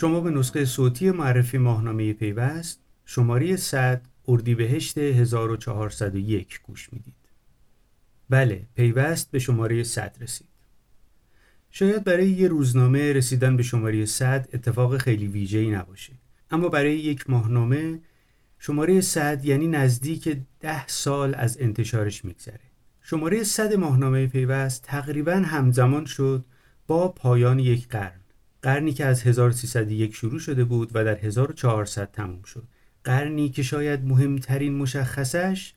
شما به نسخه صوتی معرفی ماهنامه پیوست شماره 100 اردیبهشت 1401 گوش می‌دید. بله پیوست به شماره 100 رسید. شاید برای یه روزنامه رسیدن به شماره 100 اتفاق خیلی ویژه‌ای نباشه. اما برای یک ماهنامه شماره 100 یعنی نزدیک ده سال از انتشارش میگذره. شماره 100 ماهنامه پیوست تقریبا همزمان شد با پایان یک قرن. قرنی که از 1301 شروع شده بود و در 1400 تموم شد. قرنی که شاید مهمترین مشخصش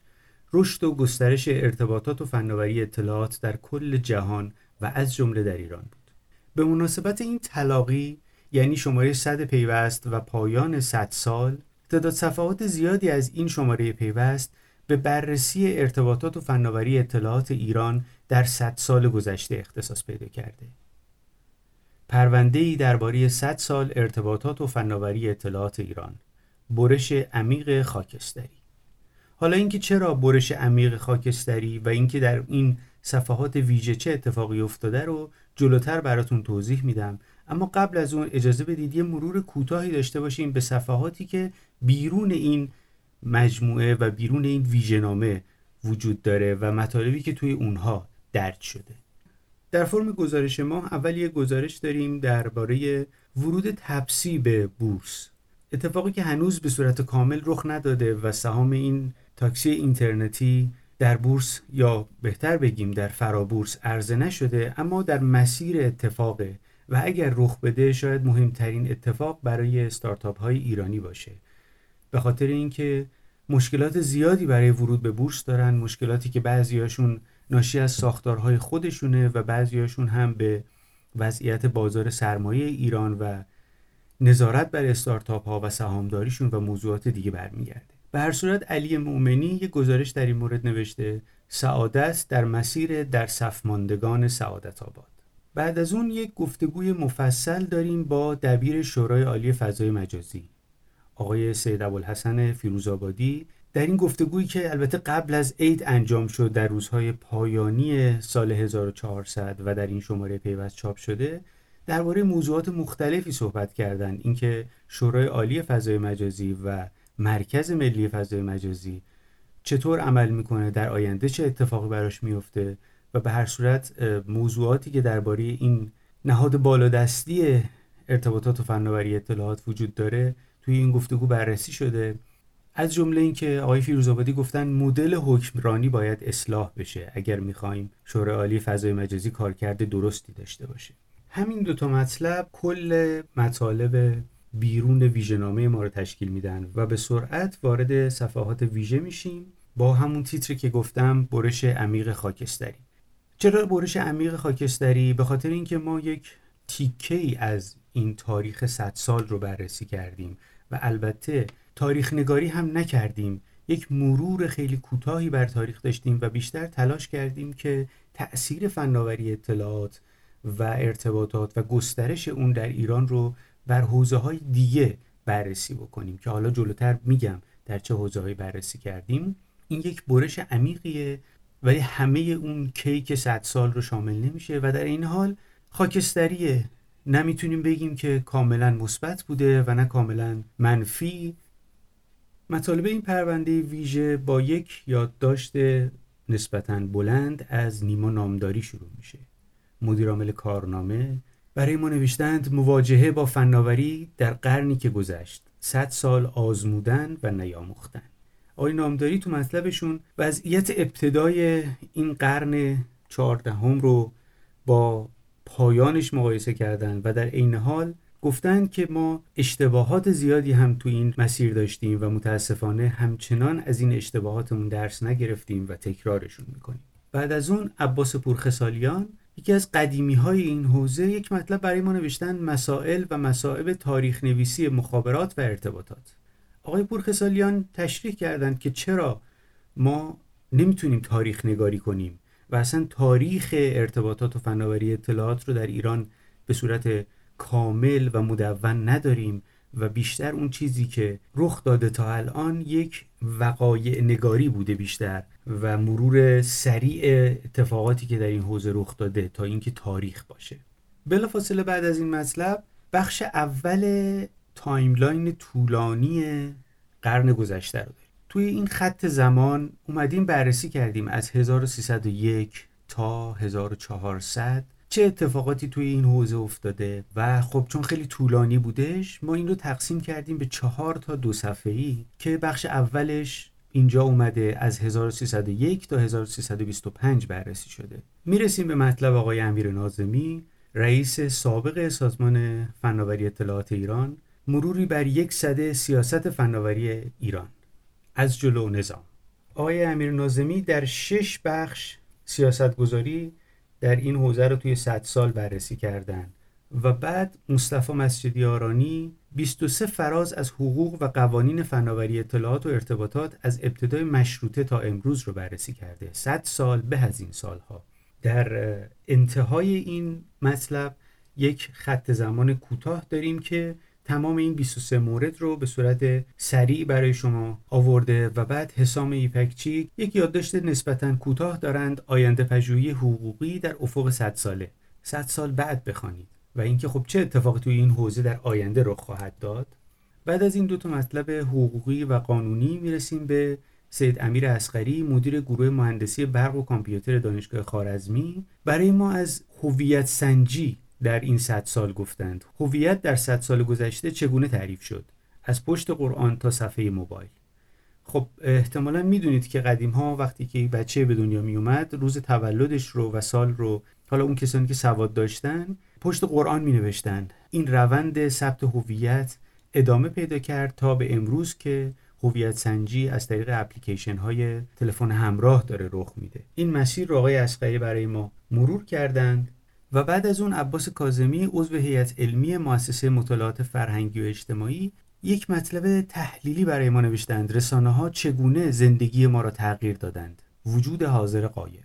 رشد و گسترش ارتباطات و فناوری اطلاعات در کل جهان و از جمله در ایران بود. به مناسبت این تلاقی یعنی شماره 100 پیوست و پایان 100 سال تعداد صفحات زیادی از این شماره پیوست به بررسی ارتباطات و فناوری اطلاعات ایران در 100 سال گذشته اختصاص پیدا کرده. ای درباره 100 سال ارتباطات و فناوری اطلاعات ایران. برش عمیق خاکستری. حالا اینکه چرا برش عمیق خاکستری و اینکه در این صفحات ویژه چه اتفاقی افتاده رو جلوتر براتون توضیح میدم. اما قبل از اون اجازه بدید یه مرور کوتاهی داشته باشیم به صفحاتی که بیرون این مجموعه و بیرون این ویژهنامه وجود داره و مطالبی که توی اونها درد شده. در فرم گزارش ما اول یه گزارش داریم درباره ورود تپسی به بورس. اتفاقی که هنوز به صورت کامل رخ نداده و سهام این تاکسی اینترنتی در بورس یا بهتر بگیم در فرابورس عرضه نشده اما در مسیر اتفاقه و اگر رخ بده شاید مهمترین اتفاق برای استارتاپ های ایرانی باشه. به خاطر اینکه مشکلات زیادی برای ورود به بورس دارن مشکلاتی که بعضیاشون ناشی از ساختارهای خودشونه و بعضیاشون هم به وضعیت بازار سرمایه ایران و نظارت بر استارتاپ ها و سهامداریشون و موضوعات دیگه برمیگرده. به هر صورت علی مؤمنی یک گزارش در این مورد نوشته سعادت در مسیر در صف ماندگان سعادت آباد. بعد از اون یک گفتگوی مفصل داریم با دبیر شورای عالی فضای مجازی آقای سید ابوالحسن فیروزآبادی در این گفتگویی که البته قبل از عید انجام شد در روزهای پایانی سال 1400 و در این شماره پیوست چاپ شده درباره موضوعات مختلفی صحبت کردند. اینکه شورای عالی فضای مجازی و مرکز ملی فضای مجازی چطور عمل می‌کنه در آینده چه اتفاقی براش میفته و به هر صورت موضوعاتی که درباره این نهاد بالادستی ارتباطات و فناوری اطلاعات وجود داره توی این گفتگو بررسی شده. از جمله اینکه آقای فیروزآبادی گفتن مدل حکمرانی باید اصلاح بشه. اگر می‌خوایم شورای عالی فضای مجازی کارکرد درستی داشته باشه. همین دوتا مطلب کل مطالب بیرون ویژهنامه ما رو تشکیل میدن و به سرعت وارد صفحات ویژه میشیم با همون تیتری که گفتم برش عمیق خاکستری. چرا برش عمیق خاکستری؟ به خاطر اینکه ما یک تیکه ای از این تاریخ 100 سال رو بررسی کردیم و البته تاریخ نگاری هم نکردیم. یک مرور خیلی کوتاهی بر تاریخ داشتیم و بیشتر تلاش کردیم که تأثیر فناوری اطلاعات و ارتباطات و گسترش اون در ایران رو بر حوزه های دیگه بررسی بکنیم که حالا جلوتر میگم در چه حوزه بررسی کردیم. این یک برش عمیقیه ولی همه اون کیک صد سال رو شامل نمیشه و در این حال خاکستریه. نمی‌تونیم بگیم که کاملا مثبت بوده و نه کاملا منفی. مطالب این پرونده ویژه با یک یادداشت نسبتا بلند از نیما نامداری شروع میشه. مدیرعامل کارنامه برای ما نوشتند مواجهه با فناوری در قرنی که گذشت. صد سال آزمودن و نیاموختن. آقای نامداری تو مطلبشون وضعیت ابتدای این قرن چهاردهم رو با پایانش مقایسه کردن و در عین حال گفتند که ما اشتباهات زیادی هم تو این مسیر داشتیم و متاسفانه همچنان از این اشتباهاتمون درس نگرفتیم و تکرارشون می‌کنیم. بعد از اون عباس پورخسالیان یکی از قدیمی های این حوزه یک مطلب برای ما نوشتن مسائل و مسائب تاریخ نویسی مخابرات و ارتباطات. آقای پورخسالیان تشریح کردند که چرا ما نمی‌تونیم تاریخ نگاری کنیم و اصلا تاریخ ارتباطات و فناوری اطلاعات رو در ایران به صورت کامل و مدون نداریم و بیشتر اون چیزی که رخ داده تا الان یک وقایع نگاری بوده بیشتر و مرور سریع اتفاقاتی که در این حوزه رخ داده تا اینکه تاریخ باشه. بلافاصله بعد از این مطلب بخش اول timeline طولانی قرن گذشته رو داریم. توی این خط زمان اومدیم بررسی کردیم از 1301 تا 1400 چه اتفاقاتی توی این حوزه افتاده؟ و خب چون خیلی طولانی بودش ما این رو تقسیم کردیم به چهار تا دو صفحه‌ای که بخش اولش اینجا اومده از 1301 تا 1325 بررسی شده. می‌رسیم به مطلب آقای امیر نازمی رئیس سابق سازمان فناوری اطلاعات ایران مروری بر یک صده سیاست فناوری ایران. از جلو نظام. آقای امیر نازمی در شش بخش سیاستگذاری در این حوزه رو توی 100 سال بررسی کردن. و بعد مصطفی مسجدی آرانی 23 فراز از حقوق و قوانین فناوری اطلاعات و ارتباطات از ابتدای مشروطه تا امروز رو بررسی کرده. 100 سال به از این سالها. در انتهای این مطلب یک خط زمان کوتاه داریم که تمام این 23 مورد رو به صورت سریع برای شما آورده و بعد حسام ایپکچی یک یادداشت نسبتا کوتاه دارند آینده پژوهی حقوقی در افق 100 ساله. 100 سال بعد بخوانید و اینکه خب چه اتفاقی توی این حوزه در آینده رخ خواهد داد. بعد از این دو تا مطلب حقوقی و قانونی می‌رسیم به سید امیر اسقری مدیر گروه مهندسی برق و کامپیوتر دانشگاه خارزمی برای ما از هویت سنجی در این صد سال گفتند. هویت در صد سال گذشته چگونه تعریف شد؟ از پشت قرآن تا صفحه موبایل. خب احتمالا می‌دونید که قدیم ها وقتی که بچه به دنیا می اومد روز تولدش رو و سال رو حالا اون کسانی که سواد داشتن پشت قرآن می نوشتن این روند ثبت هویت ادامه پیدا کرد تا به امروز که هویت سنجی از طریق اپلیکیشن های تلفن همراه داره رخ میده. این مسیر رو آقای اسقری برای ما مرور کردند. و بعد از اون عباس کاظمی عضو هیئت علمی مؤسسه مطالعات فرهنگی و اجتماعی یک مطلب تحلیلی برای ما نوشتند رسانه ها چگونه زندگی ما را تغییر دادند؟ وجود حاضر قایب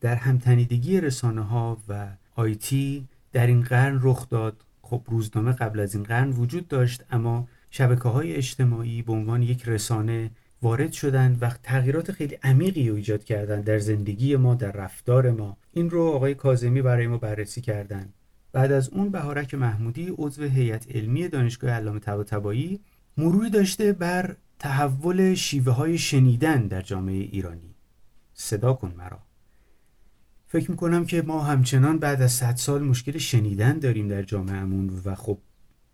در همتنیدگی رسانه ها و آیتی در این قرن رخ داد. خب روزنامه قبل از این قرن وجود داشت اما شبکه های اجتماعی به عنوان یک رسانه وارد شدند و تغییرات خیلی عمیقی رو ایجاد کردند در زندگی ما در رفتار ما. این رو آقای کاظمی برای ما بررسی کردند. بعد از اون بهارک محمودی عضو هیئت علمی دانشگاه علامه طباطبایی مروری داشته بر تحول شیوه های شنیدن در جامعه ایرانی. صدا کن مرا. فکر می‌کنم که ما همچنان بعد از 100 سال مشکل شنیدن داریم در جامعهمون و خب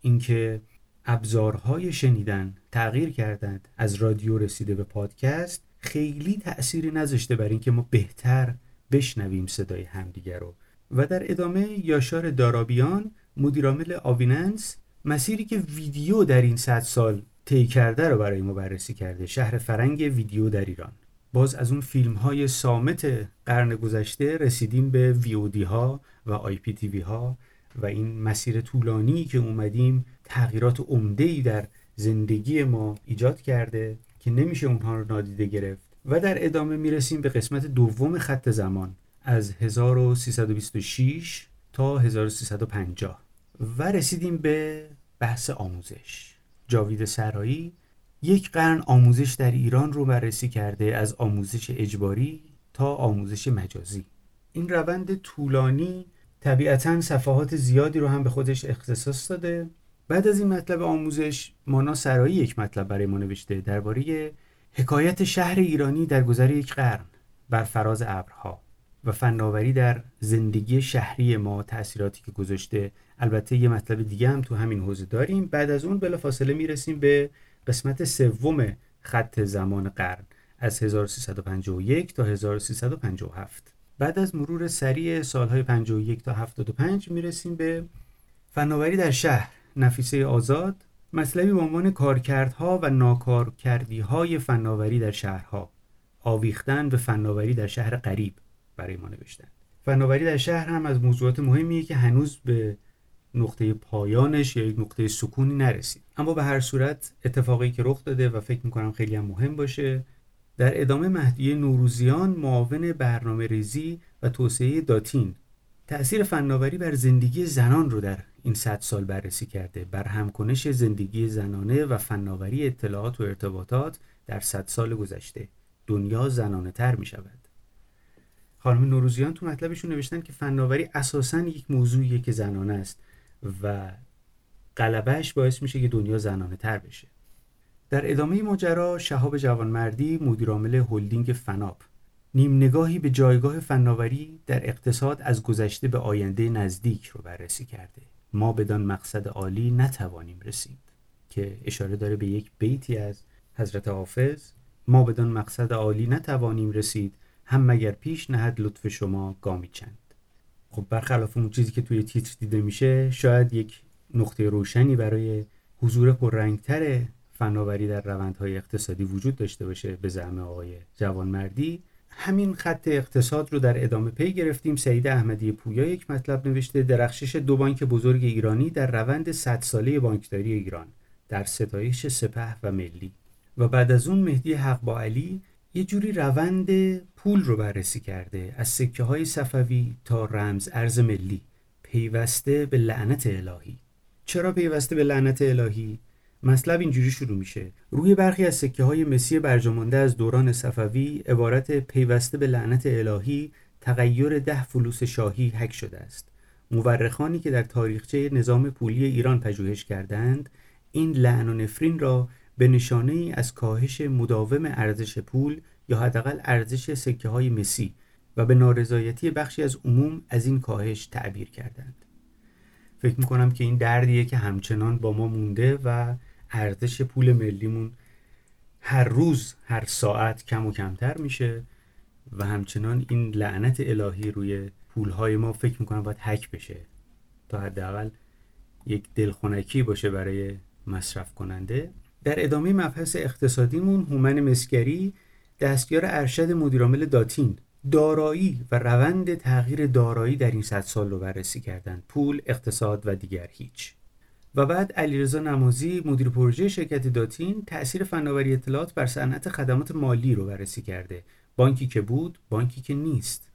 اینکه ابزارهای شنیدن تغییر کردند. از رادیو رسیده به پادکست خیلی تأثیری نذاشته بر اینکه ما بهتر بشنویم صدای همدیگر رو. و در ادامه یاشار دارابیان مدیرعامل آویننس مسیری که ویدیو در این صد سال طی کرده رو برای ما بررسی کرده. شهر فرنگ ویدیو در ایران. باز از اون فیلم های صامت قرن گذشته رسیدیم به VOD ها و IPTV ها. و این مسیر طولانی که اومدیم تغییرات عمده در زندگی ما ایجاد کرده که نمیشه اونها رو نادیده گرفت و در ادامه می‌رسیم به قسمت دوم خط زمان از 1326 تا 1350 و رسیدیم به بحث آموزش. جاوید سرایی یک قرن آموزش در ایران رو بررسی کرده از آموزش اجباری تا آموزش مجازی. این روند طولانی طبیعتا صفحات زیادی رو هم به خودش اختصاص داده. بعد از این مطلب آموزش مانا سرایی یک مطلب برای ما نوشته درباره حکایت شهر ایرانی در گذر یک قرن بر فراز ابرها و فناوری در زندگی شهری ما تاثیراتی که گذاشته. البته یه مطلب دیگه هم تو همین حوزه داریم. بعد از اون بلافاصله می‌رسیم به قسمت سوم خط زمان قرن از 1351 تا 1357 بعد از مرور سریع سالهای 51 تا 75 می‌رسیم به فناوری در شهر نفیسه آزاد مطلبی به عنوان کارکردها و ناکارکردیهای فناوری در شهرها. آویختن به فناوری در شهر قریب برای ما نوشتن. فناوری در شهر هم از موضوعات مهمیه که هنوز به نقطه پایانش یا یک نقطه سکونی نرسید اما به هر صورت اتفاقی که رخ داده و فکر می‌کنم خیلی هم مهم باشه در ادامه مهدیه نوروزیان معاون برنامه ریزی و توسعه داتین. تأثیر فناوری بر زندگی زنان رو در این صد سال بررسی کرده. بر همکنش زندگی زنانه و فناوری اطلاعات و ارتباطات در صد سال گذشته. دنیا زنانه تر می شود خانم نوروزیان تو مطلبشون نوشتن که فناوری اساسا یک موضوعیه که زنانه است و قلبش باعث میشه که دنیا زنانه تر بشه. در ادامه ماجرا شهاب جوانمردی مدیرعامل هلدینگ فناپ نیم نگاهی به جایگاه فناوری در اقتصاد از گذشته به آینده نزدیک رو بررسی کرده. ما بدان مقصد عالی نتوانیم رسید که اشاره داره به یک بیتی از حضرت حافظ. ما بدان مقصد عالی نتوانیم رسید هم مگر پیش نهد لطف شما گامی چند. خب برخلاف اون چیزی که توی تیتر دیده میشه شاید یک نقطه روشنی برای حضور پررنگتر فناوری در روندهای اقتصادی وجود داشته باشه به زعم آقای جوانمردی همین خط اقتصاد رو در ادامه پی گرفتیم. سعید احمدی پویا یک مطلب نوشته درخشش دو بانک بزرگ ایرانی در روند 100 ساله بانکداری ایران در ستایش سپه و ملی. و بعد از اون مهدی حق با علی یه جوری روند پول رو بررسی کرده از سکه های صفوی تا رمز ارز ملی پیوسته به لعنت الهی. چرا پیوسته به لعنت الهی؟ مطلب اینجوری شروع میشه. روی برخی از سکه های مسی برجامانده از دوران صفوی عبارت پیوسته به لعنت الهی تغییر ده فلوس شاهی حک شده است. مورخانی که در تاریخچه نظام پولی ایران پژوهش کردند این لعن و نفرین را به نشانه ای از کاهش مداوم ارزش پول یا حداقل ارزش سکه های مسی و به نارضایتی بخشی از عموم از این کاهش تعبیر کردند. فکر می‌کنم که این دردیه که همچنان با ما مونده و ارزش پول ملیمون هر روز هر ساعت کم و کمتر میشه و همچنان این لعنت الهی روی پولهای ما فکر می‌کنم باید حک بشه تا حداقل یک دلخونکی باشه برای مصرف کننده. در ادامه مبحث اقتصادیمون هومن مسگری دستیار ارشد مدیرعامل داتین دارایی و روند تغییر دارایی در این صد سال رو بررسی کردند. پول اقتصاد و دیگر هیچ. و بعد علیرضا نمازی مدیر پروژه شرکت داتین تاثیر فناوری اطلاعات بر صنعت خدمات مالی رو بررسی کرده. بانکی که بود بانکی که نیست.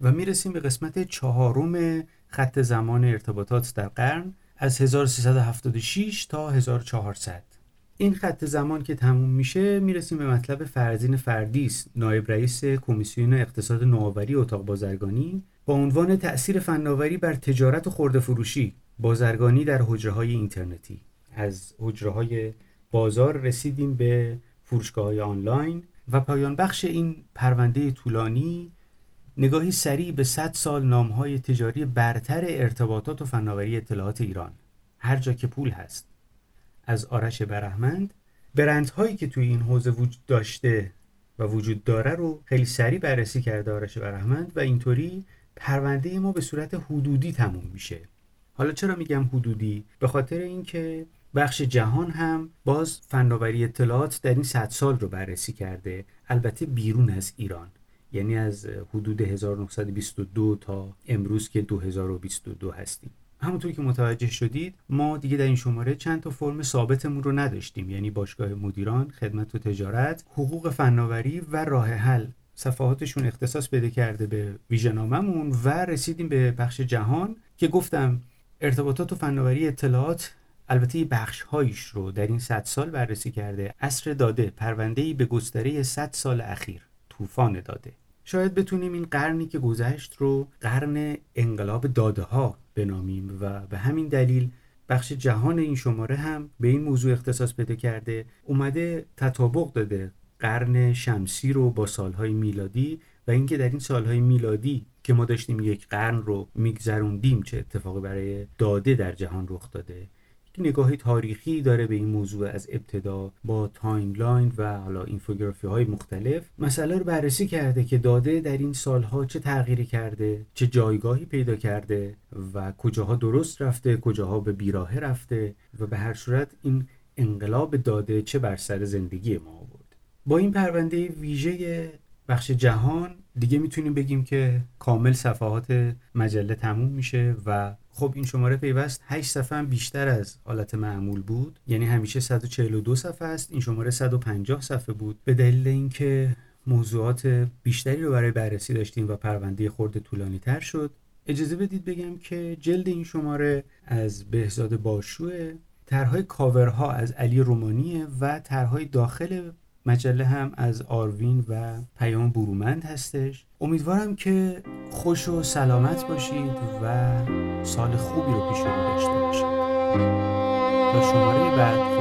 و می‌رسیم به قسمت چهارم خط زمان ارتباطات در قرن از 1376 تا 1400 این خط زمان که تموم میشه می‌رسیم به مطلب فرزین فردیس نایب رئیس کمیسیون اقتصاد نوآوری اتاق بازرگانی. با عنوان تأثیر فناوری بر تجارت و خورده فروشی. بازرگانی در حجره های اینترنتی. از حجره های بازار رسیدیم به فروشگاه های آنلاین و پایان بخش این پرونده طولانی نگاهی سریع به 100 سال نامهای تجاری برتر ارتباطات و فناوری اطلاعات ایران. هر جا که پول هست. از آرش برهمند برندهایی که توی این حوزه وجود داشته و وجود داره رو خیلی سریع بررسی کرده آرش برهمند و اینطوری پرونده ما به صورت حدودی تموم میشه. حالا چرا میگم حدودی؟ به خاطر اینکه بخش جهان هم باز فناوری اطلاعات در این صد سال رو بررسی کرده البته بیرون از ایران. یعنی از حدود 1922 تا امروز که 2022 هستیم. همونطور که متوجه شدید ما دیگه در این شماره چند تا فرم ثابتمون رو نداشتیم. یعنی باشگاه مدیران خدمت و تجارت حقوق فناوری و راه حل. صفحاتشون اختصاص بده کرده به ویژناممون و رسیدیم به بخش جهان که گفتم ارتباطات و فناوری اطلاعات البته بخش هایش رو در این صد سال بررسی کرده اصر داده پرونده به گستره 100 سال اخیر طوفان داده. شاید بتونیم این قرنی که گذشت رو قرن انقلاب داده ها بنامیم و به همین دلیل بخش جهان این شماره هم به این موضوع اختصاص پیدا کرده. اومده تطابق داده قرن شمسی رو با سالهای میلادی و اینکه در این سالهای میلادی که ما داشتیم یک قرن رو میگذروندیم چه اتفاقی برای داده در جهان رخ داده نگاهی تاریخی داره به این موضوع از ابتدا با timeline و حالا اینفوگرافی های مختلف. مسئله رو بررسی کرده که داده در این سالها چه تغییری کرده چه جایگاهی پیدا کرده و کجاها درست رفته کجاها به بیراهه رفته و به هر صورت این انقلاب داده چه بر سر زندگی ما آورد. با این پرونده ویژه بخش جهان دیگه می‌تونیم بگیم که کامل صفحات مجله تموم میشه و خب این شماره پیوست 8 صفحه بیشتر از حالت معمول بود. یعنی همیشه 142 صفحه است. این شماره 150 صفحه بود. به دلیل اینکه موضوعات بیشتری رو برای بررسی داشتیم و پرونده خورده طولانی تر شد اجازه بدید بگم که جلد این شماره از بهزاد باشوه طرحهای کاورها از علی رومانیه و طرحهای داخل مجله هم از آروین و پیام برومند هستش. امیدوارم که خوش و سلامت باشید و سال خوبی رو پیش رو داشته باشید. تا شماره بعد.